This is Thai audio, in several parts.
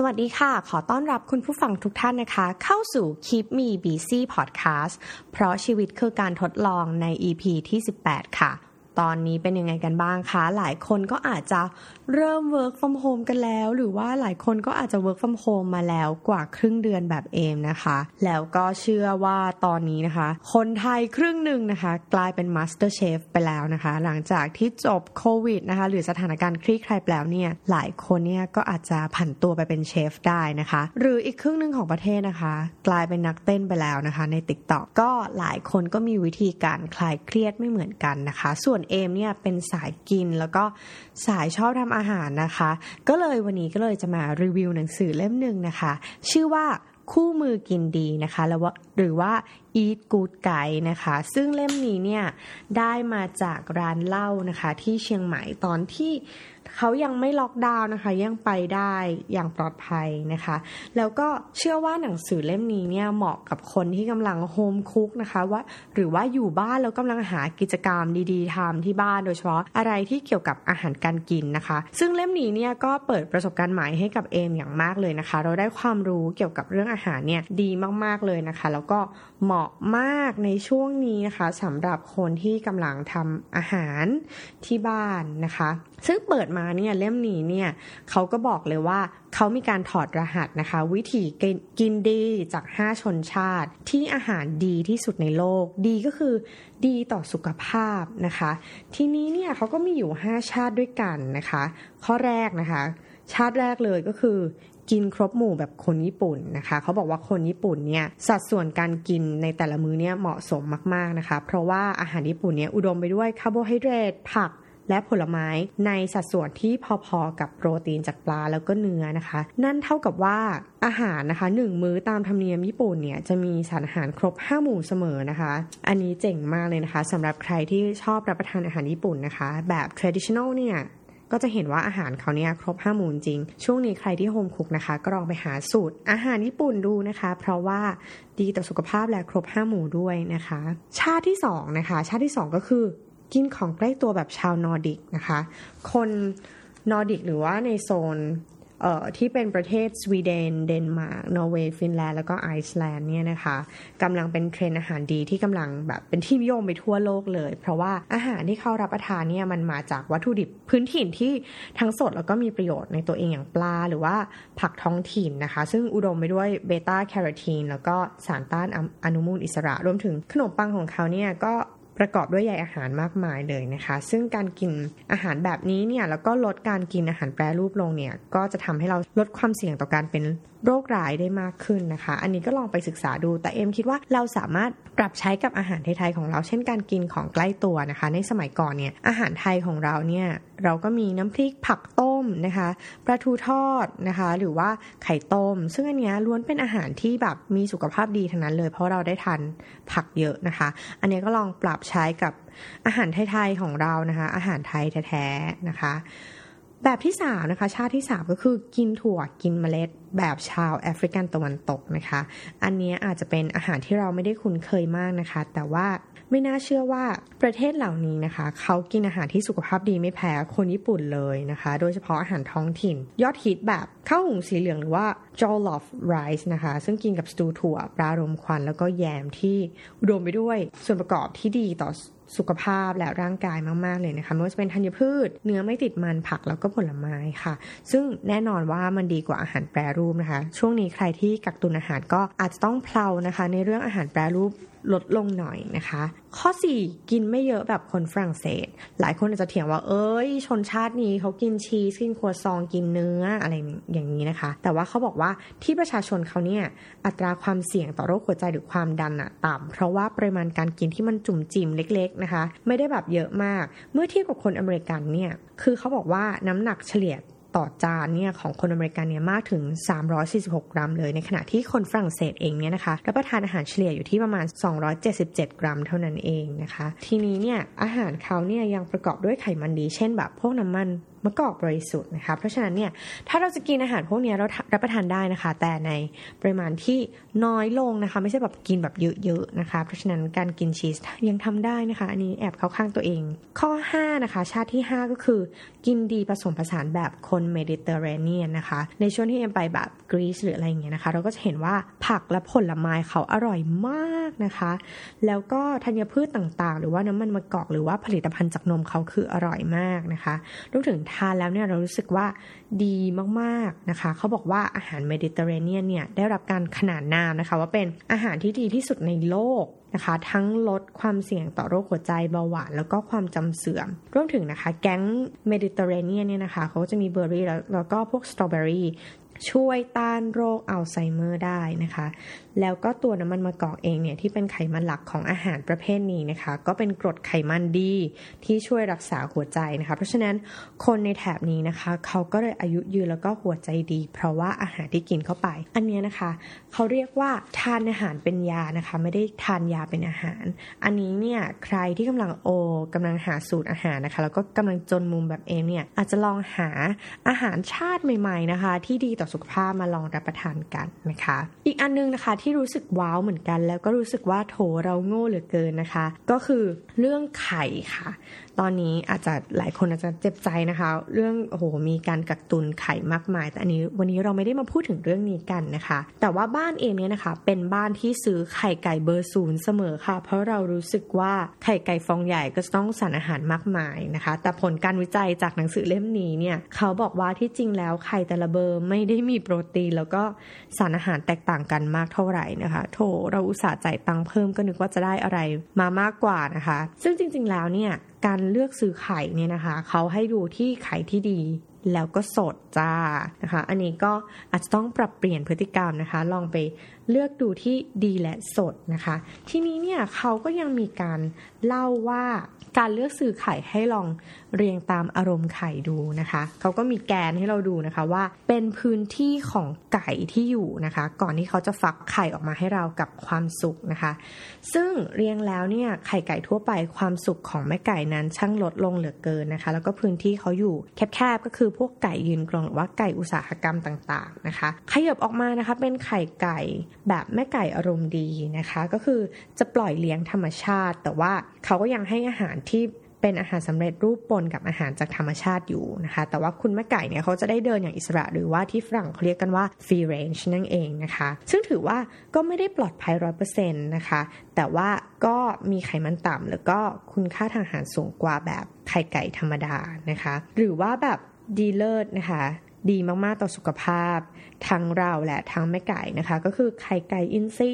สวัสดีค่ะ ขอต้อนรับคุณผู้ฟังทุกท่านนะคะ เข้าสู่ Keep Me Busy Podcast เพราะชีวิตคือการทดลองใน EP ที่ 18 ค่ะ ตอนนี้เป็นยังไงกันบ้างคะ หลายคนก็อาจจะ เริ่ม work from home กันแล้ว หรือว่าหลายคนก็อาจจะ work from home มาแล้วกว่าครึ่งเดือนแบบเอมนะคะ แล้วก็เชื่อว่าตอนนี้นะคะ คนไทยครึ่งหนึ่งนะคะ กลายเป็น master chef ไปแล้วนะคะ หลังจากที่จบโควิดนะคะ หรือสถานการณ์คลี่คลายแล้วเนี่ย หลายคนเนี่ยก็อาจจะผันตัวไปเป็นเชฟได้นะคะ หรืออีกครึ่งหนึ่งของประเทศนะคะ กลายเป็นนักเต้นไปแล้วนะคะ ใน TikTok ก็หลายคนก็มีวิธีการคลายเครียดไม่เหมือนกันนะคะ ส่วนเอมเนี่ยเป็นสายกินแล้วก็สายชอบทำอาหารนะคะ ก็เลยวันนี้ก็เลยจะมารีวิวหนังสือเล่มหนึ่งนะคะ ชื่อว่าคู่มือกินดีนะคะแล้วว่าหรือว่า Eat Good Guide นะคะ ซึ่งเล่มนี้เนี่ยได้มาจากร้านเหล้านะคะ ที่เชียงใหม่ตอนที่ เขายังไม่ล็อกดาวน์นะคะ ยังไปได้อย่างปลอดภัยนะคะ แล้วก็เชื่อว่าหนังสือเล่มนี้เนี่ยเหมาะกับคนที่กำลังโฮมคุกนะคะว่าหรือว่าอยู่บ้านแล้วกำลังหากิจกรรมดีๆทำที่บ้านโดยเฉพาะอะไรที่เกี่ยวกับอาหารการกินนะคะ ซึ่งเล่มนี้เนี่ยก็เปิดประสบการณ์ใหม่ให้กับเอมอย่างมากเลยนะคะ เราได้ความรู้เกี่ยวกับเรื่องอาหารเนี่ยดีมากๆเลยนะคะ แล้วก็เหมาะมากในช่วงนี้นะคะสำหรับคนที่กำลังทำอาหารที่บ้านนะคะ ซึ่งเปิดมาเนี่ยเล่มนี้เนี่ยเขาก็บอกเลยว่าเขามีการถอดรหัสนะคะ วิธีกินดีจาก 5 ชนชาติ ที่อาหารดีที่สุดในโลก ดีก็คือดีต่อสุขภาพนะคะ ทีนี้เนี่ยเขาก็มีอยู่ 5 ชาติด้วยกันนะคะ ข้อแรกนะคะ ชาติแรกเลยก็คือกินครบหมู่แบบคนญี่ปุ่นนะคะ เขาบอกว่าคนญี่ปุ่นเนี่ยสัดส่วนการกินในแต่ละมื้อเนี่ยเหมาะสมมากๆนะคะ เพราะว่าอาหารญี่ปุ่นเนี่ยอุดมไปด้วยคาร์โบไฮเดรตผัก และผลไม้ในสัดส่วนที่พอๆกับโปรตีนจากปลาแล้วก็เนื้อนะคะ นั่นเท่ากับว่าอาหารนะคะหนึ่งมื้อตามธรรมเนียมญี่ปุ่นเนี่ยจะมีสารอาหารครบ 5 หมู่เสมอนะคะ อันนี้เจ๋งมากเลยนะคะสำหรับใครที่ชอบรับประทานอาหารญี่ปุ่นนะคะ แบบ traditional เนี่ยก็จะเห็นว่าอาหารเขาเนี่ยครบห้าหมู่จริง ช่วงนี้ใครที่ home cook นะคะ ก็ลองไปหาสูตรอาหารญี่ปุ่นดูนะคะ เพราะว่าดีต่อสุขภาพและครบห้าหมู่ด้วยนะคะ ชาติที่2นะคะ ชาติที่ 2 ก็คือ กินของใกล้ตัวแบบชาวนอร์ดิกนะคะ คนนอร์ดิกหรือว่าในโซนเอ่อที่เป็นประเทศสวีเดน เดนมาร์ก นอร์เวย์ ฟินแลนด์ แล้วก็ไอซ์แลนด์เนี่ยนะคะกำลังเป็นเทรนด์อาหารดีที่กำลังแบบเป็นที่นิยมไปทั่วโลกเลย เพราะว่าอาหารที่เขารับประทานเนี่ยมันมาจากวัตถุดิบพื้นถิ่นที่ทั้งสดแล้วก็มีประโยชน์ในตัวเองอย่างปลา หรือว่าผักท้องถิ่นนะคะ ซึ่งอุดมไปด้วยเบต้าแคโรทีนแล้วก็สารต้านอนุมูลอิสระ รวมถึงขนมปังของเขาเนี่ยก็ ประกอบด้วยใยอาหารมากมายเลยนะคะ ซึ่งการกินอาหารแบบนี้เนี่ยแล้วก็ลดการกินอาหารแปรรูปลงเนี่ยก็จะทำให้เราลดความเสี่ยงต่อการเป็นโรคร้ายได้มากขึ้นนะคะ อันนี้ก็ลองไปศึกษาดูแต่เอ็มคิดว่าเราสามารถปรับใช้กับอาหารไทยๆของเรา เช่นการกินของใกล้ตัวนะคะ ในสมัยก่อนเนี่ยอาหารไทยของเราเนี่ยเราก็มีน้ำพริกผักต้ม นะคะปลาทูทอดนะคะ หรือว่าไข่ต้ม ซึ่งอันนี้ล้วนเป็นอาหารที่แบบมีสุขภาพดีทั้งนั้นเลย เพราะเราได้ทานผักเยอะนะคะ อันนี้ก็ลองปรับใช้กับอาหารไทยๆของเรานะคะ อาหารไทยแท้ๆนะคะ แบบที่3นะคะ ชาติที่3ก็คือกินถั่วกินเมล็ดแบบชาวแอฟริกันตะวันตกนะคะ อันนี้อาจจะเป็นอาหารที่เราไม่ได้คุ้นเคยมากนะคะ แต่ว่าไม่น่าเชื่อว่าประเทศเหล่านี้นะคะ เขากินอาหารที่สุขภาพดีไม่แพ้คนญี่ปุ่นเลยนะคะ โดยเฉพาะอาหารท้องถิ่น ยอดฮิตแบบข้าวหุงสีเหลืองหรือว่า jollof rice นะคะ ซึ่งกินกับสตูถั่วปลารมควัน แล้วก็แยมที่อุดมไปด้วยส่วนประกอบที่ดีต่อสุขภาพและร่างกายมาก ๆ เลยนะคะไม่ว่าจะเป็นธัญพืช เนื้อไม่ติดมันผักแล้วก็ผลไม้ค่ะ ซึ่งแน่นอนว่ามันดีกว่าอาหารแปรรูปนะคะ ช่วงนี้ใครที่กักตุนอาหารก็อาจจะต้องเพลานะคะ ในเรื่องอาหารแปรรูปลดลงหน่อยนะคะ ข้อ 4 กินไม่เยอะแบบคนฝรั่งเศส หลายคนอาจจะเถียงว่า เอ้ย ชนชาตินี้เขากินชีส กินครัวซองกินเนื้ออะไรอย่างนี้นะคะ แต่ว่าเขาบอกว่าที่ประชาชนเขาเนี่ยอัตราความเสี่ยงต่อโรคหัวใจหรือความดันอะต่ำเพราะว่าปริมาณการกินที่มันจุ่มจิ๋มเล็ก ๆนะคะ ไม่ได้แบบเยอะมาก เมื่อเทียบกับคนอเมริกันเนี่ยคือเขาบอกว่าน้ำหนักเฉลี่ย ต่อจานเนี่ยของคนอเมริกันเนี่ยมากถึง 346 กรัมเลยในขณะที่คนฝรั่งเศสเองเนี่ยนะคะรับประทานอาหารเฉลี่ยอยู่ที่ประมาณ 277 กรัมเท่านั้นเองนะคะ ทีนี้เนี่ยอาหารเขาเนี่ยยังประกอบด้วยไขมันดี เช่นแบบพวกน้ำมัน มะกอกบริสุทธิ์นะคะเพราะฉะนั้นเนี่ยถ้าเราจะกินอาหารพวกนี้เรารับประทานได้นะคะ แต่ในปริมาณที่น้อยลงนะคะ ไม่ใช่แบบกินแบบเยอะๆนะคะ เพราะฉะนั้นการกินชีสยังทำได้นะคะ อันนี้แอบเข้าข้างตัวเอง ข้อ 5 นะคะ ชาติที่ 5 ก็คือ กินดีผสมผสานแบบคนเมดิเตอร์เรเนียนนะคะ ในช่วงที่เอ็มไปแบบกรีซหรืออะไรอย่างเงี้ยนะคะ เราก็จะเห็นว่าผักและผลไม้เขาอร่อยมากนะคะ แล้วก็ธัญพืชต่างๆ หรือว่าน้ำมันมะกอกหรือว่าผลิตภัณฑ์จากนมเขาคืออร่อยมากนะคะรวมถึงทานแล้วเนี่ยเรารู้สึกว่าดีมากๆนะคะ เขาบอกว่าอาหารเมดิเตอร์เรเนียนเนี่ยได้รับการขนานนามนะคะ ว่าเป็นอาหารที่ดีที่สุดในโลกนะคะ ทั้งลดความเสี่ยงต่อโรคหัวใจเบาหวานแล้วก็ความจำเสื่อม รวมถึงนะคะ แก๊งเมดิเตอร์เรเนียนเนี่ยนะคะเขาจะมีเบอร์รี่แล้วก็พวกสตรอเบอรี่ ช่วยต้านโรคอัลไซเมอร์ได้นะคะ แล้วก็ตัวน้ำมันมะกอกเองเนี่ยที่เป็นไขมันหลักของอาหารประเภทนี้นะคะ ก็เป็นกรดไขมันดีที่ช่วยรักษาหัวใจนะคะ เพราะฉะนั้นคนในแถบนี้นะคะ เขาก็เลยอายุยืนแล้วก็หัวใจดี เพราะว่าอาหารที่กินเข้าไป อันนี้นะคะ เขาเรียกว่าทานอาหารเป็นยานะคะ ไม่ได้ทานยาเป็นอาหาร อันนี้เนี่ยใครที่กำลังโอกำลังหาสูตรอาหารนะคะ แล้วก็กำลังจนมุมแบบเอมเนี่ยอาจจะลองหาอาหารชาติใหม่ ๆนะคะ ที่ดีต่อสุขภาพมาลองรับประทานกันนะคะ อีกอันนึงนะคะที่รู้สึกว้าวเหมือนกัน แล้วก็รู้สึกว่าโถเราโง่เหลือเกินนะคะ ก็คือเรื่องไข่ค่ะ ตอนนี้อาจจะหลายคนอาจจะเจ็บใจนะคะ เรื่องโอ้โหมีการกักตุนไข่มากมาย แต่อันนี้วันนี้เราไม่ได้มาพูดถึงเรื่องนี้กันนะคะ แต่ว่าบ้านเองเนี่ยนะคะ เป็นบ้านที่ซื้อไข่ไก่เบอร์ศูนย์เสมอค่ะ เพราะเรารู้สึกว่าไข่ไก่ฟองใหญ่ก็ต้องสารอาหารมากมายนะคะ แต่ผลการวิจัยจากหนังสือเล่มนี้เนี่ยเขาบอกว่าที่จริงแล้วไข่แต่ละเบอร์ไม่ได้มีโปรตีน แล้วก็สารอาหารแตกต่างกันมากเท่าไหร่นะคะ โถเราอุตส่าห์จ่ายตังค์เพิ่มก็นึกว่าจะได้อะไรมามากกว่านะคะ ซึ่งจริง ๆ แล้วเนี่ยการเลือกซื้อไข่เนี่ยนะคะ เขาให้ดูที่ไข่ที่ดี แล้วก็สดจ้านะคะ อันนี้ก็อาจจะต้องปรับเปลี่ยนพฤติกรรมนะคะ ลองไปเลือกดูที่ดีและสดนะคะ ทีนี้เนี่ยเขาก็ยังมีการเล่าว่าการเลือกซื้อไข่ให้ลองเรียงตามอารมณ์ไข่ดูนะคะ เขาก็มีแกนให้เราดูนะคะว่าเป็นพื้นที่ของไก่ที่อยู่นะคะ ก่อนที่เขาจะฟักไข่ออกมาให้เรากับความสุขนะคะ ซึ่งเรียงแล้วเนี่ยไข่ไก่ทั่วไปความสุขของแม่ไก่นั้นช่างลดลงเหลือเกินนะคะ แล้วก็พื้นที่เขาอยู่แคบๆก็คือพวกไก่ยืนกรองหรือว่าไก่อุตสาหกรรมต่างๆนะคะขยับออกมานะคะเป็นไข่ไก่แบบแม่ไก่อารมณ์ดีนะคะ ก็คือจะปล่อยเลี้ยงธรรมชาติ แต่ว่าเขาก็ยังให้อาหารที่เป็นอาหารสำเร็จรูปปนกับอาหารจากธรรมชาติอยู่นะคะ แต่ว่าคุณแม่ไก่เนี่ยเขาจะได้เดินอย่างอิสระ หรือว่าที่ฝรั่งเขาเรียกกันว่า free range นั่นเองนะคะ ซึ่งถือว่าก็ไม่ได้ปลอดภัยร้อยเปอร์เซ็นต์นะคะ แต่ว่าก็มีไขมันต่ำแล้วก็คุณค่าทางอาหารสูงกว่าแบบไข่ไก่ธรรมดานะคะ หรือว่าแบบ ดีเลิศนะคะดีมากๆต่อสุขภาพ ทั้งเราและทั้งแม่ไก่นะคะ ก็คือไข่ไก่อินซี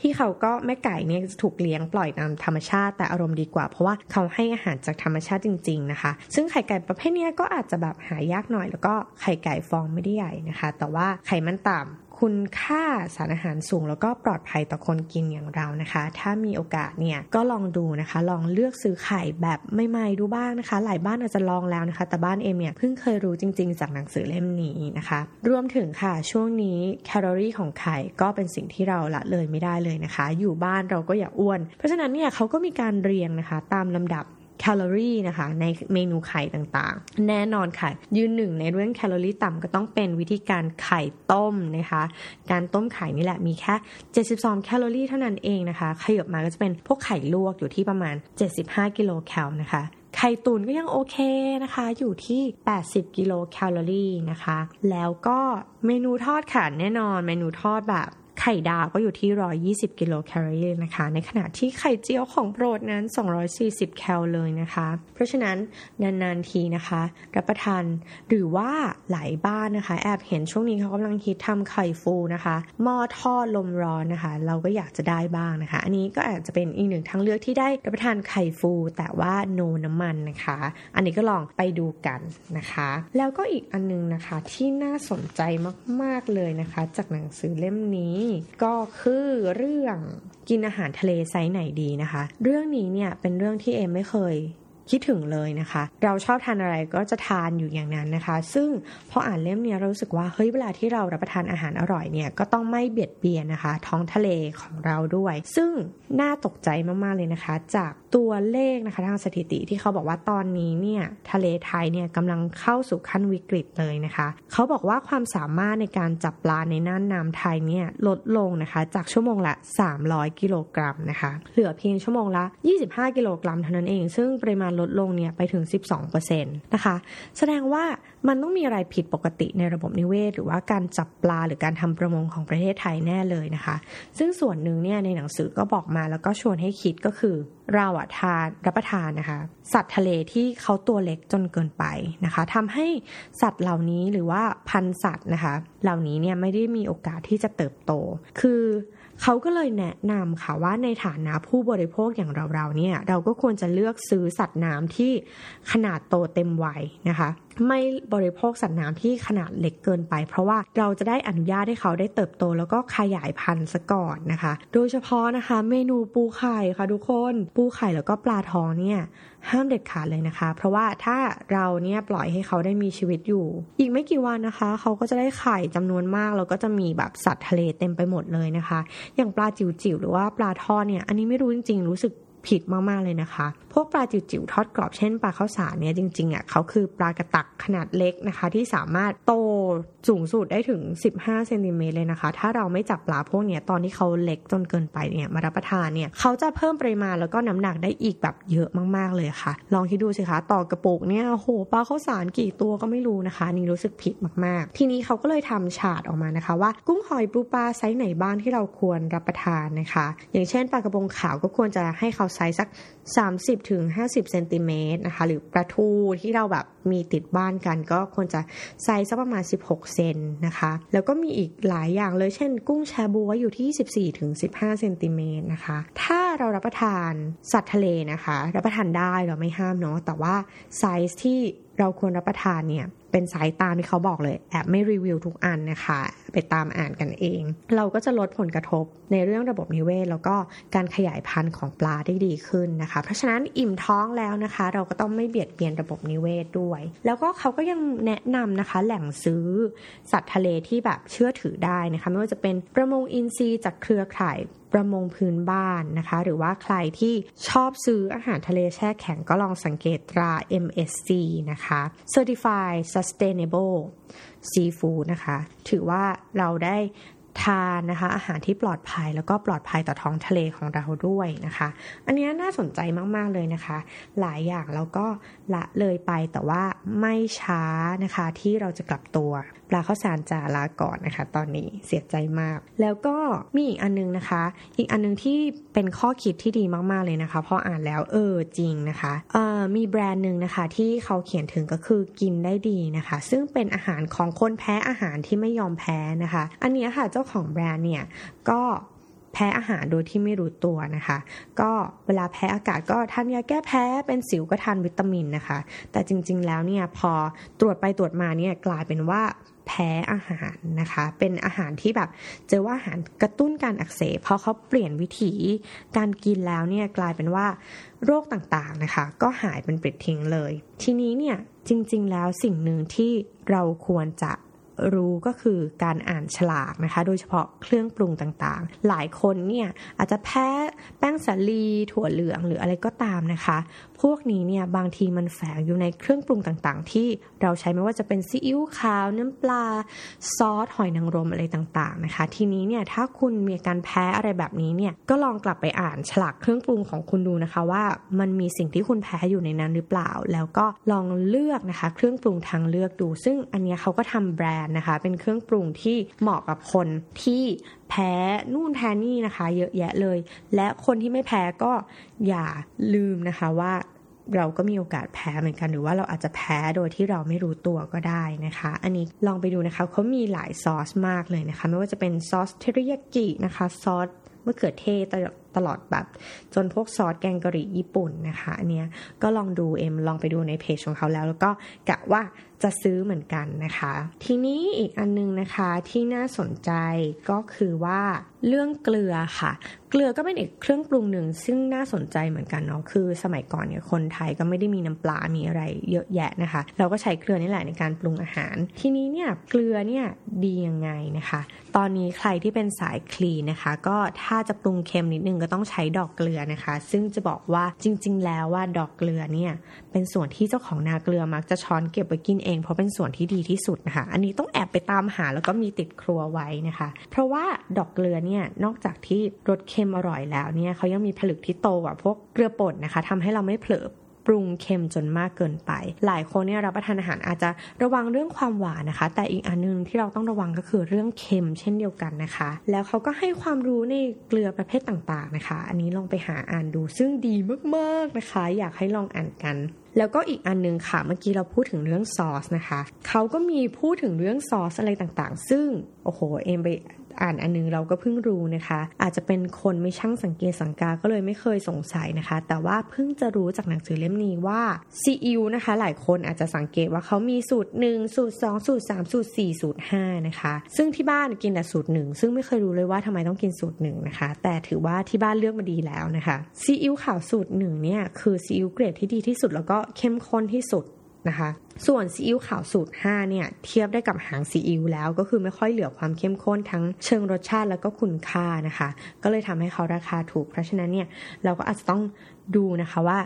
ที่เขาก็แม่ไก่เนี่ยถูกเลี้ยงปล่อยตามธรรมชาติแต่อารมณ์ดีกว่า เพราะว่าเขาให้อาหารจากธรรมชาติจริง ๆนะคะ ซึ่งไข่ไก่ประเภทนี้ก็อาจจะแบบหายากหน่อย แล้วก็ไข่ไก่ฟองไม่ได้ใหญ่นะคะ แต่ว่าไขมันต่ำ คุณค่าสารอาหารสูงแล้วก็ปลอดภัยต่อคนกินอย่างเรานะคะ ถ้ามีโอกาสเนี่ยก็ลองดูนะคะ ลองเลือกซื้อไข่แบบใหม่ๆดูบ้างนะคะ หลายบ้านอาจจะลองแล้วนะคะ แต่บ้านเอมเนี่ยเพิ่งเคยรู้จริง ๆ จากหนังสือเล่มนี้นะคะ รวมถึงค่ะช่วงนี้แคลอรี่ของไข่ก็เป็นสิ่งที่เราละเลยไม่ได้เลยนะคะ อยู่บ้านเราก็อย่าอ้วน เพราะฉะนั้นเนี่ยเขาก็มีการเรียงนะคะ ตามลำดับ แคลอรี่นะคะในเมนูไข่ต่างๆ แน่นอนค่ะ ยืนหนึ่งในเรื่องแคลอรี่ต่ำก็ต้องเป็นวิธีการไข่ต้มนะคะ การต้มไข่นี่แหละมีแค่ 72 แคลอรี่เท่านั้นเองนะคะขยับมาก็จะเป็นพวกไข่ลวกอยู่ที่ประมาณ 75 กิโลแคลนะคะไข่ตุนก็ยังโอเคนะคะ อยู่ที่ 80 กิโลแคลอรี่นะคะ แล้วก็เมนูทอดค่ะแน่นอนเมนูทอดแบบ ไข่ดาวก็อยู่ที่ 120 กิโลแคลอรี่นะคะ ในขณะที่ไข่เจียวของโปรดนั้น 240 แคลเลยนะคะ เพราะฉะนั้นนานๆทีนะคะ รับประทานหรือว่าหลายบ้านนะคะ แอบเห็นช่วงนี้เขากำลังคิดทำไข่ฟูนะคะหม้อทอดลมร้อนนะคะ เราก็อยากจะได้บ้างนะคะ อันนี้ก็อาจจะเป็นอีกหนึ่งทางเลือกที่ได้รับประทานไข่ฟู แต่ว่าโนน้ำมันนะคะ อันนี้ก็ลองไปดูกันนะคะ แล้วก็อีกอันนึงนะคะที่น่าสนใจมาก ๆเลยนะคะ จากหนังสือเล่มนี้ก็คือเรื่องกินอาหารทะเลไซส์ไหนดีนะคะ เรื่องนี้เนี่ยเป็นเรื่องที่เอมไม่เคย คิดถึงเลยนะคะ เราชอบทานอะไรก็จะทานอยู่อย่างนั้นนะคะ ซึ่งพออ่านเล่มนี้เรารู้สึกว่าเฮ้ยเวลาที่เรารับประทานอาหารอร่อยเนี่ยก็ต้องไม่เบียดเบียนนะคะ ท้องทะเลของเราด้วย ซึ่งน่าตกใจมากๆเลยนะคะ จากตัวเลขนะคะทางสถิติที่เขาบอกว่าตอนนี้เนี่ยทะเลไทยเนี่ยกำลังเข้าสู่ขั้นวิกฤตเลยนะคะ เขาบอกว่าความสามารถในการจับปลาในน่านน้ำไทยเนี่ยลดลงนะคะ จากชั่วโมงละ 300 กิโลกรัมนะคะเหลือเพียงชั่วโมงละ 25 กิโลกรัมเท่านั้นเอง ซึ่งปริมาณลดลงเนี่ยไปถึง 12%นะคะ แสดงว่ามันต้องมีอะไรผิดปกติในระบบนิเวศ หรือว่าการจับปลาหรือการทำประมงของประเทศไทยแน่เลยนะคะ ซึ่งส่วนหนึ่งเนี่ยในหนังสือก็บอกมาแล้วก็ชวนให้คิดก็คือเราอะทานรับประทานนะคะ สัตว์ทะเลที่เขาตัวเล็กจนเกินไปนะคะทำให้สัตว์เหล่านี้หรือว่าพันสัตว์นะคะ เหล่านี้เนี่ยไม่ได้มีโอกาสที่จะเติบโต คือ เขาก็เลยแนะนำค่ะว่าในฐานะผู้บริโภคอย่างเราๆเนี่ยเราก็ควรจะเลือกซื้อสัตว์น้ำที่ขนาดโตเต็มวัยนะคะ ไม่บริโภคสัตว์น้ำที่ขนาดเล็กเกินไป เพราะว่าเราจะได้อนุญาตให้เขาได้เติบโตแล้วก็ขยายพันธุ์ซะก่อนนะคะ โดยเฉพาะนะคะ เมนูปูไข่ค่ะทุกคน ปูไข่แล้วก็ปลาทองเนี่ยห้ามเด็ดขาดเลยนะคะ เพราะว่าถ้าเราเนี่ยปล่อยให้เขาได้มีชีวิตอยู่ อีกไม่กี่วันนะคะ เขาก็จะได้ไข่จำนวนมาก แล้วก็จะมีแบบสัตว์ทะเลเต็มไปหมดเลยนะคะ อย่างปลาจิ๋วๆหรือว่าปลาทอดเนี่ย อันนี้ไม่รู้จริงๆรู้สึก ผิดมากๆเลยนะคะ พวกปลาจิ๋วๆทอดกรอบเช่นปลาข้าวสารเนี่ยจริงๆอะเขาคือปลากระตักขนาดเล็กนะคะ ที่สามารถโตสูงสุดได้ถึง 15เซนติเมตรเลยนะคะ ถ้าเราไม่จับปลาพวกเนี้ยตอนที่เขาเล็กจนเกินไปเนี่ยมารับประทานเนี่ยเขาจะเพิ่มปริมาณแล้วก็น้ำหนักได้อีกแบบเยอะมากๆเลยค่ะ ลองคิดดูสิคะต่อกระปุกเนี่ยโหปลาข้าวสารกี่ตัวก็ไม่รู้นะคะ นี่รู้สึกผิดมากๆ ทีนี้เขาก็เลยทำฉาดออกมานะคะ ว่ากุ้งหอยปูปลาไซส์ไหนบ้างที่เราควรรับประทานนะคะ อย่างเช่นปลากระพงขาวก็ควรจะให้เขาไซส์สัก 30ถึง50เซนติเมตรนะคะ หรือปลาทูที่เราแบบมีติดบ้านกัน ก็ควรจะไซส์สักประมาณ 16 เซนนะคะ แล้วก็มีอีกหลายอย่างเลยเช่น กุ้งแชบ๊วยอยู่ที่14ถึง15เซนติเมตรนะคะ ถ้าเรารับประทานสัตว์ทะเลนะคะ รับประทานได้เราไม่ห้ามเนาะแต่ว่าไซส์ที่เราควรรับประทานเนี่ยเป็นสายตามที่เขาบอกเลยแอบไม่รีวิวทุกอันนะคะ ไปตามอ่านกันเอง เราก็จะลดผลกระทบในเรื่องระบบนิเวศ แล้วก็การขยายพันธุ์ของปลาได้ดีขึ้นนะคะ เพราะฉะนั้นอิ่มท้องแล้วนะคะ เราก็ต้องไม่เบียดเบียนระบบนิเวศด้วย แล้วก็เขาก็ยังแนะนำนะคะแหล่งซื้อสัตว์ทะเลที่แบบเชื่อถือได้นะคะไม่ว่าจะเป็นประมงอินทรีย์จากเครือข่ายประมงพื้นบ้านนะคะ หรือว่าใครที่ชอบซื้ออาหารทะเลแช่แข็งก็ลองสังเกตตรา MSC นะคะ Certified Sustainable Seafood นะคะ ถือว่าเราได้ ทานนะคะอาหารที่ปลอดภัยแล้วก็ปลอดภัยต่อท้องทะเลของเราด้วยนะคะ อันนี้น่าสนใจมาก ๆ เลยนะคะ หลายอย่างเราก็ละเลยไปแต่ว่าไม่ช้านะคะที่เราจะกลับตัว ปลาข้าวสารจาลาก่อนนะคะ ตอนนี้เสียใจมาก แล้วก็มีอีกอันนึงนะคะ อีกอันนึงที่เป็นข้อคิดที่ดีมาก ๆ เลยนะคะพออ่านแล้วเออจริงนะคะเอ่อมีแบรนด์หนึ่งนะคะที่เขาเขียนถึงก็คือกินได้ดีนะคะ ซึ่งเป็นอาหารของคนแพ้อาหารที่ไม่ยอมแพ้นะคะ อันนี้ค่ะเจ้าของแบรนด์เนี่ยก็แพ้อาหารโดยที่ไม่รู้ตัวนะคะ ก็เวลาแพ้อากาศก็ทานยาแก้แพ้เป็นสิวก็ทานวิตามินนะคะ แต่จริง ๆ แล้วเนี่ยพอตรวจไปตรวจมาเนี่ยกลายเป็นว่าแพ้อาหารนะคะ เป็นอาหารที่แบบเจอว่าอาหารกระตุ้นการอักเสบพอเขาเปลี่ยนวิถีการกินแล้วเนี่ยกลายเป็นว่าโรคต่างๆนะคะ ก็หายเป็นปลิดทิ้งเลย ทีนี้เนี่ยจริง ๆ แล้วสิ่งหนึ่งที่เราควรจะ รู้ก็คือการอ่านฉลากนะคะ โดยเฉพาะเครื่องปรุงต่างๆ หลายคนเนี่ยอาจจะแพ้แป้งสาลีถั่วเหลืองหรืออะไรก็ตามนะคะพวกนี้เนี่ยบางทีมันแฝงอยู่ในเครื่องปรุงต่างๆ ที่เราใช้ไม่ว่าจะเป็นซีอิ๊วขาวน้ำปลาซอสหอยนางรมอะไรต่างๆนะคะ ทีนี้เนี่ยถ้าคุณมีการแพ้อะไรแบบนี้เนี่ยก็ลองกลับไปอ่านฉลากเครื่องปรุงของคุณดูนะคะ ว่ามันมีสิ่งที่คุณแพ้อยู่ในนั้นหรือเปล่า แล้วก็ลองเลือกนะคะ เครื่องปรุงทางเลือกดู ซึ่งอันนี้เขาก็ทำแบรนด์นะคะ เป็นเครื่องปรุงที่เหมาะกับคนที่แพ้นู่นแพ้นี่นะคะ เยอะแยะเลย และคนที่ไม่แพ้ก็อย่าลืมนะคะว่าเราก็มีโอกาสแพ้เหมือนกัน หรือว่าเราอาจจะแพ้โดยที่เราไม่รู้ตัวก็ได้นะคะ อันนี้ลองไปดูนะคะเขามีหลายซอสมากเลยนะคะ ไม่ว่าจะเป็นซอสเทริยากินะคะซอสมะเขือเทศ ตลอดแบบจนพวกซอสแกงกะหรี่ญี่ปุ่นนะคะอันเนี้ยก็ลองดูเอ็มลองไปดูในเพจของเขาแล้ว แล้วก็กะว่าจะซื้อเหมือนกันนะคะ ทีนี้อีกอันนึงนะคะที่น่าสนใจก็คือว่าเรื่องเกลือค่ะ เกลือก็เป็นอีกเครื่องปรุงหนึ่งซึ่งน่าสนใจเหมือนกันเนาะคือสมัยก่อนเนี่ยคนไทยก็ไม่ได้มีน้ำปลา มีอะไรเยอะแยะนะคะ เราก็ใช้เกลือนี่แหละในการปรุงอาหาร ทีนี้เนี่ยเกลือเนี่ยดียังไงนะคะ ตอนนี้ใครที่เป็นสายคลีนนะคะ ก็ถ้าจะปรุงเค็มนิดนึงก็ต้องใช้ดอกเกลือนะคะ ซึ่งจะบอกว่าจริง ๆ แล้วว่าดอกเกลือเนี่ยเป็นส่วนที่เจ้าของนาเกลือมักจะช้อนเก็บไว้กินเองเพราะเป็นส่วนที่ดีที่สุดนะคะ อันนี้ต้องแอบไปตามหาแล้วก็มีติดครัวไว้นะคะ เพราะว่าดอกเกลือเนี่ยนอกจากที่รสเค็มอร่อยแล้วเนี่ยเขายังมีผลึกที่โตกว่าพวกเกลือป่นนะคะทำให้เราไม่เผลอ ปรุงเค็มจนมากเกินไป หลายคนเนี่ยรับประทานอาหารอาจจะระวังเรื่องความหวานนะคะ แต่อีกอันนึงที่เราต้องระวังก็คือเรื่องเค็มเช่นเดียวกันนะคะ แล้วเขาก็ให้ความรู้ในเกลือประเภทต่างๆนะคะ อันนี้ลองไปหาอ่านดูซึ่งดีมากๆนะคะ อยากให้ลองอ่านกันแล้วก็อีกอันนึงค่ะ เมื่อกี้เราพูดถึงเรื่องซอสนะคะ เขาก็มีพูดถึงเรื่องซอสอะไรต่างๆ ซึ่ง โอ้โห เอ็มไป อ่านอันนึงเราก็เพิ่งรู้นะคะ อาจจะเป็นคนไม่ช่างสังเกตสังกาก็เลยไม่เคยสงสัยนะคะ แต่ว่าเพิ่งจะรู้จากหนังสือเล่มนี้ว่าซีอิ๊วนะคะ หลายคนอาจจะสังเกตว่าเขามีสูตร 1 สูตร 2 สูตร 3 สูตร 4 สูตร 5 นะคะ ซึ่งที่บ้านกินแต่สูตร 1 ซึ่งไม่เคยรู้เลยว่าทำไมต้องกินสูตร 1 นะคะ แต่ถือว่าที่บ้านเลือกมาดีแล้วนะคะซีอิ๊วขาวสูตร1เนี่ยคือซีอิ๊วเกรดที่ดีที่สุดแล้วก็เข้มข้นที่สุด นะคะ ส่วนซีอิ๊วขาวสูตร 5 เนี่ย เทียบได้กับหางซีอิ๊วแล้วก็คือไม่ค่อยเหลือความเข้มข้นทั้งเชิงรสชาติแล้วก็คุณค่านะคะ ก็เลยทำให้เขาราคาถูก เพราะฉะนั้นเนี่ยเราก็อาจจะต้องดูนะคะว่า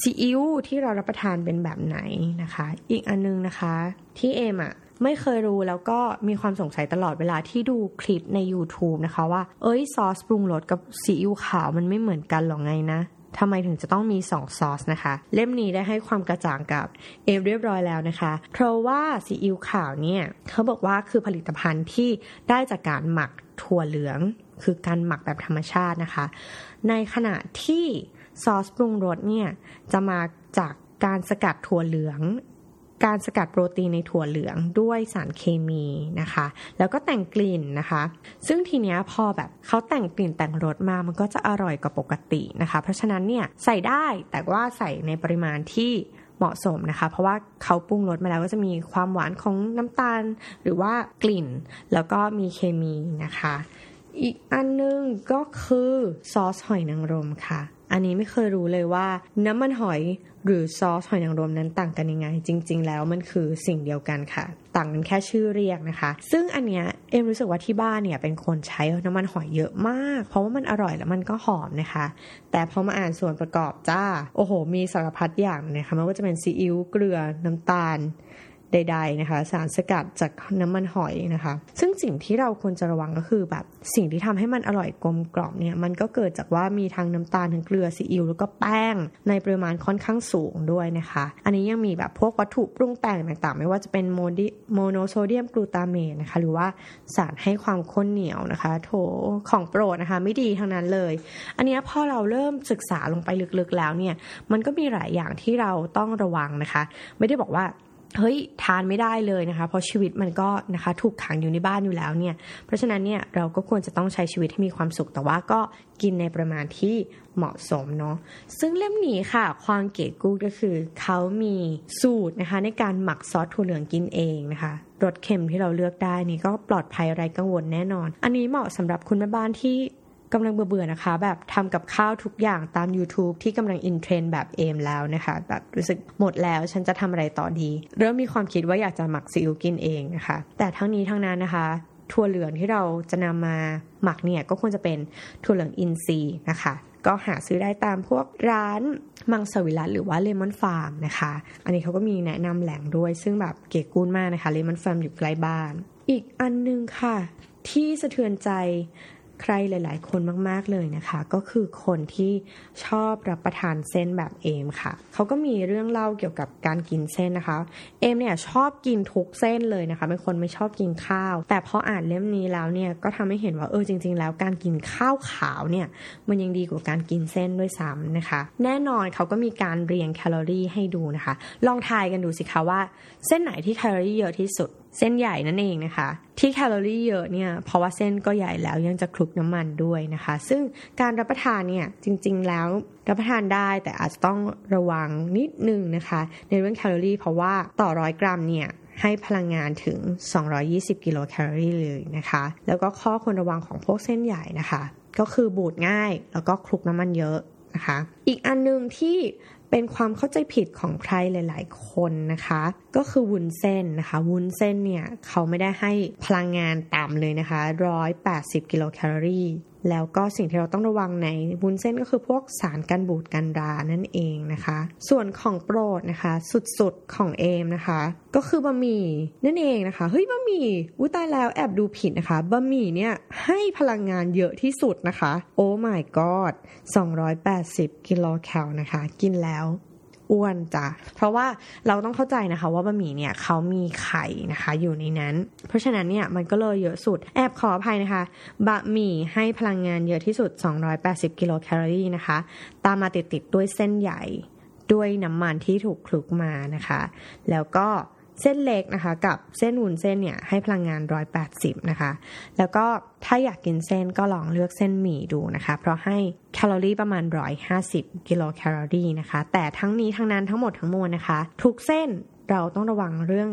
ซีอิ๊วที่เรารับประทานเป็นแบบไหนนะคะ อีกอันนึงนะคะที่เอมอะไม่เคยรู้แล้วก็มีความสงสัยตลอดเวลาที่ดูคลิปใน YouTube นะคะว่า เอ้ยซอสปรุงรสกับซีอิ๊วขาวมันไม่เหมือนกันหรอไงนะ ทำไมถึงจะต้องมี2ซอสนะคะ เล่มนี้ได้ให้ความกระจ่างกับเอฟเรียบร้อยแล้วนะคะ เพราะว่าซีอิ๊วขาวเนี่ยเขาบอกว่าคือผลิตภัณฑ์ที่ได้จากการหมักถั่วเหลือง คือการหมักแบบธรรมชาตินะคะ ในขณะที่ซอสปรุงรสเนี่ยจะมาจากการสกัดถั่วเหลือง การสกัดโปรตีนในถั่วเหลืองด้วยสารเคมีนะคะ แล้วก็แต่งกลิ่นนะคะ ซึ่งทีเนี้ยพอแบบเขาแต่งกลิ่นแต่งรสมามันก็จะอร่อยกว่าปกตินะคะ เพราะฉะนั้นเนี่ยใส่ได้แต่ว่าใส่ในปริมาณที่เหมาะสมนะคะ เพราะว่าเขาปรุงรสมาแล้วก็จะมีความหวานของน้ำตาล หรือว่ากลิ่น แล้วก็มีเคมีนะคะ อีกอันนึงก็คือซอสหอยนางรมค่ะ อันนี้ไม่เคยรู้เลยว่าน้ำมันหอยหรือซอสหอยนางรมนั้นต่างกันยังไง จริง ๆ แล้วมันคือสิ่งเดียวกันค่ะ ต่างกันแค่ชื่อเรียกนะคะ ซึ่งอันเนี้ยเอ็มรู้สึกว่าที่บ้านเนี่ยเป็นคนใช้น้ำมันหอยเยอะมาก เพราะว่ามันอร่อยแล้วมันก็หอมนะคะ แต่พอมาอ่านส่วนประกอบจ้า โอ้โห มีสารพัดอย่างนะคะไม่ว่าจะเป็นซีอิ๊วเกลือน้ำตาล ใด ๆนะคะ สารสกัดจากน้ำมันหอยนะคะ ซึ่งสิ่งที่เราควรจะระวังก็คือแบบสิ่งที่ทำให้มันอร่อยกลมกล่อมเนี่ยมันก็เกิดจากว่ามีทั้งน้ำตาลทั้งเกลือซีอิ๊วแล้วก็แป้งในปริมาณค่อนข้างสูงด้วยนะคะ อันนี้ยังมีแบบพวกวัตถุปรุงแต่งต่างๆ ไม่ว่าจะเป็นโมดิโมโนโซเดียมกลูตาเมตนะคะหรือว่าสารให้ความข้นเหนียวนะคะ โถของโปรดนะคะ ไม่ดีทั้งนั้นเลย อันนี้พอเราเริ่มศึกษาลงไปลึกๆแล้วเนี่ยมันก็มีหลายอย่างที่เราต้องระวังนะคะ ไม่ได้บอกว่า เฮ้ยทานไม่ได้เลยนะคะเพราะชีวิตมันก็นะคะถูกขังอยู่ในบ้านอยู่แล้วเนี่ยเพราะฉะนั้นเนี่ยเราก็ควรจะต้องใช้ชีวิตให้มีความสุขแต่ว่าก็กินในประมาณที่เหมาะสมเนาะซึ่งเล่มนี้ค่ะ ความเก๋กูก็คือเขามีสูตรนะคะในการหมักซอสถั่วเหลืองกินเองนะคะรสเค็มที่เราเลือกได้นี่ก็ปลอดภัยไร้กังวลแน่นอน อันนี้เหมาะสำหรับคุณแม่บ้านที่ กำลังเบื่อๆนะคะ แบบทำกับข้าวทุกอย่างตาม YouTube ที่กำลังอินเทรนแบบเอมแล้วนะคะ แบบรู้สึกหมดแล้วฉันจะทำอะไรต่อดี เริ่มมีความคิดว่าอยากจะหมักซีอิ๊วกินเองนะคะ แต่ทั้งนี้ทั้งนั้นนะคะถั่วเหลืองที่เราจะนำมาหมักเนี่ยก็ควรจะเป็นถั่วเหลืองอินทรีย์นะคะ ก็หาซื้อได้ตามพวกร้านมังสวิรัตหรือว่าเลมอนฟาร์มนะคะ อันนี้เขาก็มีแนะนำแหล่งด้วย ซึ่งแบบเก๋กูนมากนะคะเลมอนฟาร์มอยู่ใกล้บ้าน อีกอันนึงค่ะ ที่สะเทือนใจ ใครหลาย ๆ คนมาก ๆ เลยนะคะ ก็คือคนที่ชอบรับประทานเส้นแบบเอมค่ะ เขาก็มีเรื่องเล่าเกี่ยวกับการกินเส้นนะคะ เอมเนี่ยชอบกินทุกเส้นเลยนะคะเป็นคนไม่ชอบกินข้าว แต่พออ่านเล่มนี้แล้วเนี่ยก็ทำให้เห็นว่าเออจริง ๆ แล้วการกินข้าวขาวเนี่ยมันยังดีกว่าการกินเส้นด้วยซ้ำนะคะ แน่นอนเขาก็มีการเรียงแคลอรี่ให้ดูนะคะ ลองทายกันดูสิคะว่า เส้นไหนที่แคลอรี่เยอะที่สุด เส้นใหญ่นั่นเองนะคะ ที่แคลอรี่เยอะเนี่ยเพราะว่าเส้นก็ใหญ่แล้วยังจะคลุกน้ำมันด้วยนะคะ ซึ่งการรับประทานเนี่ยจริง ๆ แล้วรับประทานได้แต่อาจจะต้องระวังนิดนึงนะคะ ในเรื่องแคลอรี่ เพราะว่าต่อร้อยกรัมเนี่ยให้พลังงานถึง 220 กิโลแคลอรี่เลยนะคะ แล้วก็ข้อควรระวังของพวกเส้นใหญ่นะคะ ก็คือบูดง่ายแล้วก็คลุกน้ำมันเยอะนะคะ อีกอันนึงที่ เป็นความเข้าใจผิดของใครหลาย ๆ คนนะคะ ก็คือวุ้นเส้นนะคะวุ้นเส้นเนี่ยเขาไม่ได้ให้พลังงานต่ำเลยนะคะ 180 กิโลแคลอรี่ แล้วก็สิ่งที่เราต้องระวังในวุ้นเส้นก็คือพวกสารกันบูดกันรานั่นเองนะคะ ส่วนของโปรดนะคะสุดๆของเอมนะคะ ก็คือบะหมี่นั่นเองนะคะเฮ้ยบะหมี่อุ้ตายแล้วแอบดูผิดนะคะบะหมี่เนี่ยให้พลังงานเยอะที่สุดนะคะ โอ้ my god 280 กิโลแคลนะคะ กินแล้ว อ้วนจ้ะเพราะว่าเราต้องเข้าใจนะคะ ว่าบะหมี่เนี่ยเขามีไข่นะคะ อยู่ในนั้น เพราะฉะนั้นเนี่ยมันก็เลยเยอะสุด แอบขออภัยนะคะบะหมี่ให้พลังงานเยอะที่สุด 280 กิโลแคลอรี่นะคะ ตามมาติดๆด้วยเส้นใหญ่ด้วยน้ำมันที่ถูกคลุกมานะคะ แล้วก็ เส้นเล็กนะคะ กับเส้นวุ้นเส้นเนี่ยให้พลังงาน 180 นะคะ แล้วก็ถ้าอยากกินเส้นก็ลองเลือกเส้นหมี่ดูนะคะ เพราะให้แคลอรี่ประมาณ 150 กิโลแคลอรี่นะคะ แต่ทั้งนี้ทั้งนั้นทั้งหมดทั้งมวลนะคะ ทุกเส้นเราต้องระวังเรื่อง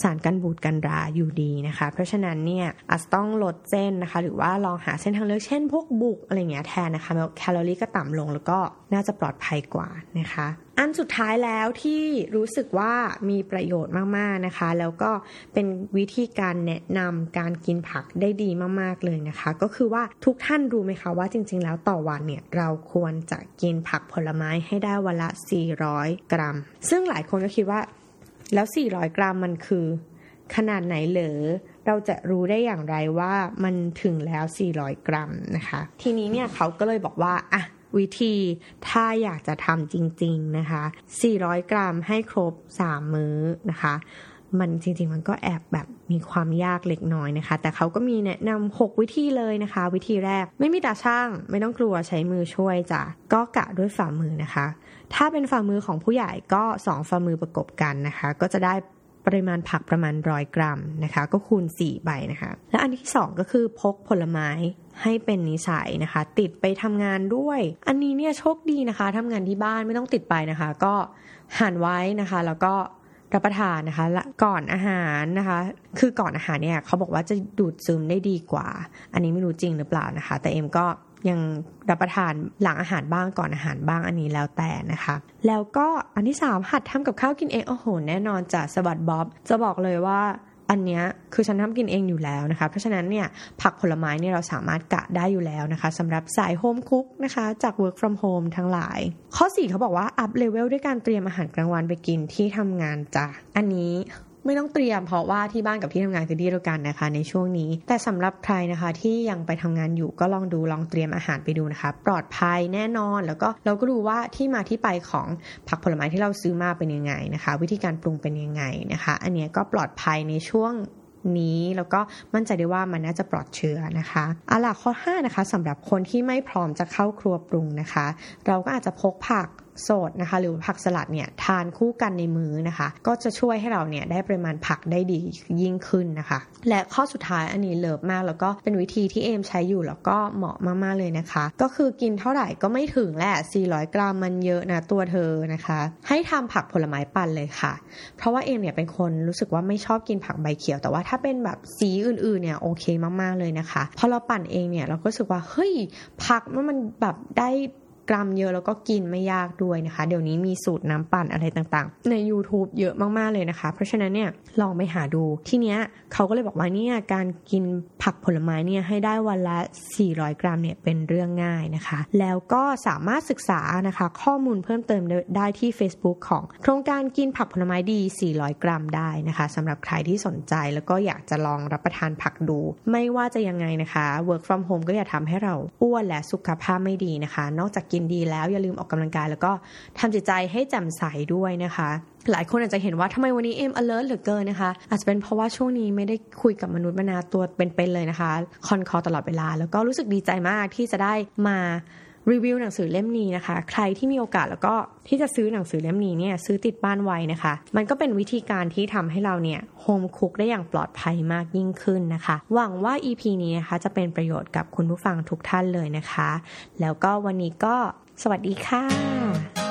สารกันบูดกันราอยู่ดีนะคะ เพราะฉะนั้นเนี่ยอาจจะต้องลดเส้นนะคะ หรือว่าลองหาเส้นทางเลือกเช่นพวกบุกอะไรเงี้ยแทนนะคะแคลอรี่ก็ต่ำลงแล้วก็น่าจะปลอดภัยกว่านะคะ อันสุดท้ายแล้วที่รู้สึกว่ามีประโยชน์มากๆนะคะ แล้วก็เป็นวิธีการแนะนำการกินผักได้ดีมากๆเลยนะคะ ก็คือว่าทุกท่านรู้ไหมคะว่าจริง ๆ แล้วต่อวันเนี่ยเราควรจะกินผักผลไม้ให้ได้วันละ 400 กรัม ซึ่งหลายคนก็คิดว่า แล้ว 400 กรัมมันคือ ขนาดไหนเหรอเราจะรู้ได้อย่างไรว่ามันถึงแล้ว 400 กรัมนะคะ ทีนี้เนี่ยเขาก็เลยบอกว่าอะวิธีถ้าอยากจะทำจริง ๆ นะคะ 400 กรัมให้ครบ 3 มื้อนะคะ มันจริง ๆ มันก็แอบแบบมีความยากเล็กน้อยนะคะ แต่เขาก็มีแนะนำ6วิธีเลยนะคะ วิธีแรกไม่มีตาช่าง ไม่ต้องกลัวใช้มือช่วยจ้ะก็กะด้วยฝ่ามือนะคะ ถ้าเป็นฝ่ามือของผู้ใหญ่ก็2ฝ่ามือประกบกันนะคะ ก็จะได้ปริมาณผักประมาณร้อยกรัมนะคะ ก็คูณ 4 ใบนะคะ และอันที่ 2 ก็คือพกผลไม้ให้เป็นนิสัยนะคะ ติดไปทำงานด้วย อันนี้เนี่ยโชคดีนะคะทำงานที่บ้านไม่ต้องติดไปนะคะ ก็หั่นไว้นะคะ แล้วก็ รับประทานนะคะละก่อนอาหารนะคะ คือก่อนอาหารเนี่ยเขาบอกว่าจะดูดซึมได้ดีกว่า อันนี้ไม่รู้จริงหรือเปล่านะคะ แต่เอ็มก็ยังรับประทานหลังอาหารบ้างก่อนอาหารบ้างอันนี้แล้วแต่นะคะ แล้วก็อันที่สามหัดทำกับข้าวกินเองโอ้โหแน่นอนจะสวัสดบ๊อบ จะบอกเลยว่า อันนี้คือฉันทำกินเองอยู่แล้วนะคะ เพราะฉะนั้นเนี่ยผักผลไม้เนี่ยเราสามารถกะได้อยู่แล้วนะคะสำหรับสาย home cook นะคะจาก work from home ทั้งหลาย ข้อ 4 เขาบอกว่า up level ด้วยการเตรียมอาหารกลางวันไปกินที่ทำงานจ้ะอันนี้ ไม่ต้องเตรียมเพราะว่าที่บ้านกับที่ทำงานคือที่เดียวกันนะคะ ในช่วงนี้ แต่สำหรับใครนะคะที่ยังไปทำงานอยู่ก็ลองดูลองเตรียมอาหารไปดูนะคะ ปลอดภัยแน่นอนแล้วก็เราก็ดูว่าที่มาที่ไปของผักผลไม้ที่เราซื้อมาเป็นยังไงนะคะ วิธีการปรุงเป็นยังไงนะคะ อันนี้ก็ปลอดภัยในช่วงนี้แล้วก็มั่นใจได้ว่ามันน่าจะปลอดเชื้อนะคะอาล่ะข้อ 5 นะคะสำหรับคนที่ไม่พร้อมจะเข้าครัวปรุงนะคะ เราก็อาจจะพกผัก สดนะคะ หรือผักสลัดเนี่ยทานคู่กันในมื้อนะคะ ก็จะช่วยให้เราเนี่ยได้ปริมาณผักได้ดียิ่งขึ้นนะคะ และข้อสุดท้ายอันนี้เลิฟมากแล้วก็เป็นวิธีที่เอมใช้อยู่แล้วก็เหมาะมากๆเลยนะคะ ก็คือกินเท่าไหร่ก็ไม่ถึงแหละ 400 กรัมมันเยอะนะตัวเธอนะคะ ให้ทำผักผลไม้ปั่นเลยค่ะ เพราะว่าเอมเนี่ยเป็นคนรู้สึกว่าไม่ชอบกินผักใบเขียว แต่ว่าถ้าเป็นแบบสีอื่นๆเนี่ยโอเคมากๆเลยนะคะพอเราปั่นเองเนี่ยเราก็รู้สึกว่าเฮ้ยผักมันแบบได้ กรัมเยอะแล้วก็กินไม่ยากด้วยนะคะ เดี๋ยวนี้มีสูตรน้ำปั่นอะไรต่างๆ ใน YouTube เยอะมากๆเลยนะคะ เพราะฉะนั้นเนี่ยลองไปหาดูที่เนี้ยเขาก็เลยบอกว่าเนี่ยการกินผักผลไม้เนี่ยให้ได้วันละ 400 กรัมเนี่ยเป็นเรื่องง่ายนะคะ แล้วก็สามารถศึกษานะคะข้อมูลเพิ่มเติมได้ที่ Facebook ของโครงการกินผักผลไม้ดี 400 กรัมได้นะคะสำหรับใครที่สนใจแล้วก็อยากจะลองรับประทานผักดู ไม่ว่าจะยังไงนะคะ work from home ก็อย่าทำให้เราอ้วนและสุขภาพไม่ดีนะคะ นอกจากกินดีแล้ว อย่าลืมออกกำลังกาย แล้วก็ทำจิตใจให้แจ่มใสด้วยนะคะ หลายคนอาจจะเห็นว่าทำไมวันนี้เอ็ม alert เหลือเกินนะคะ อาจจะเป็นเพราะว่าช่วงนี้ไม่ได้คุยกับมนุษย์มนาตัวเป็นๆเลยนะคะ คอนคอตลอดเวลา แล้วก็รู้สึกดีใจมากที่จะได้มา รีวิวหนังสือเล่มนี้นะคะ ใครที่มีโอกาสแล้วก็ที่จะซื้อหนังสือเล่มนี้เนี่ยซื้อติดบ้านไว้นะคะ มันก็เป็นวิธีการที่ทำให้เราเนี่ยโฮมคุกได้อย่างปลอดภัยมากยิ่งขึ้นนะคะ หวังว่า EP นี้นะคะจะเป็นประโยชน์กับคุณผู้ฟังทุกท่านเลยนะคะ แล้วก็วันนี้ก็สวัสดีค่ะ